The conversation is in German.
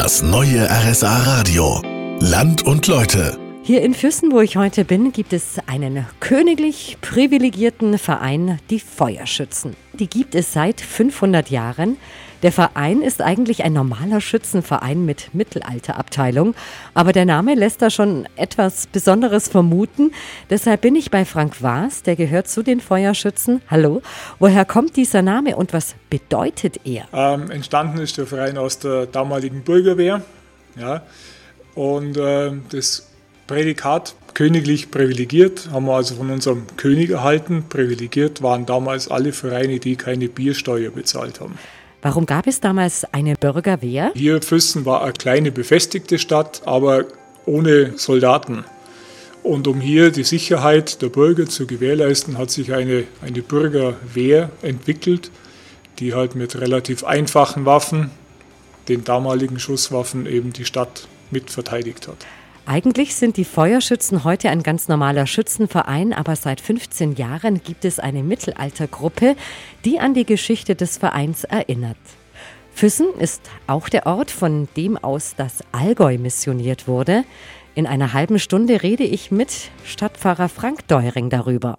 Das neue RSA Radio. Land und Leute. Hier in Füssen, wo ich heute bin, gibt es einen königlich privilegierten Verein, die Feuerschützen. Die gibt es seit 500 Jahren. Der Verein ist eigentlich ein normaler Schützenverein mit Mittelalterabteilung, aber der Name lässt da schon etwas Besonderes vermuten. Deshalb bin ich bei Frank Waas, der gehört zu den Feuerschützen. Hallo, woher kommt dieser Name und was bedeutet er? Ähm, entstanden ist der Verein aus der damaligen Bürgerwehr. Ja, und äh, das Prädikat königlich privilegiert haben wir also von unserem König erhalten. Privilegiert waren damals alle Vereine, die keine Biersteuer bezahlt haben. Warum gab es damals eine Bürgerwehr? Hier Füssen war eine kleine befestigte Stadt, aber ohne Soldaten. Und um hier die Sicherheit der Bürger zu gewährleisten, hat sich eine, eine Bürgerwehr entwickelt, die halt mit relativ einfachen Waffen, den damaligen Schusswaffen, eben die Stadt mit verteidigt hat. Eigentlich sind die Feuerschützen heute ein ganz normaler Schützenverein, aber seit 15 Jahren gibt es eine Mittelaltergruppe, die an die Geschichte des Vereins erinnert. Füssen ist auch der Ort, von dem aus das Allgäu missioniert wurde. In einer halben Stunde rede ich mit Stadtpfarrer Frank Deuring darüber.